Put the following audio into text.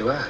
to Earth?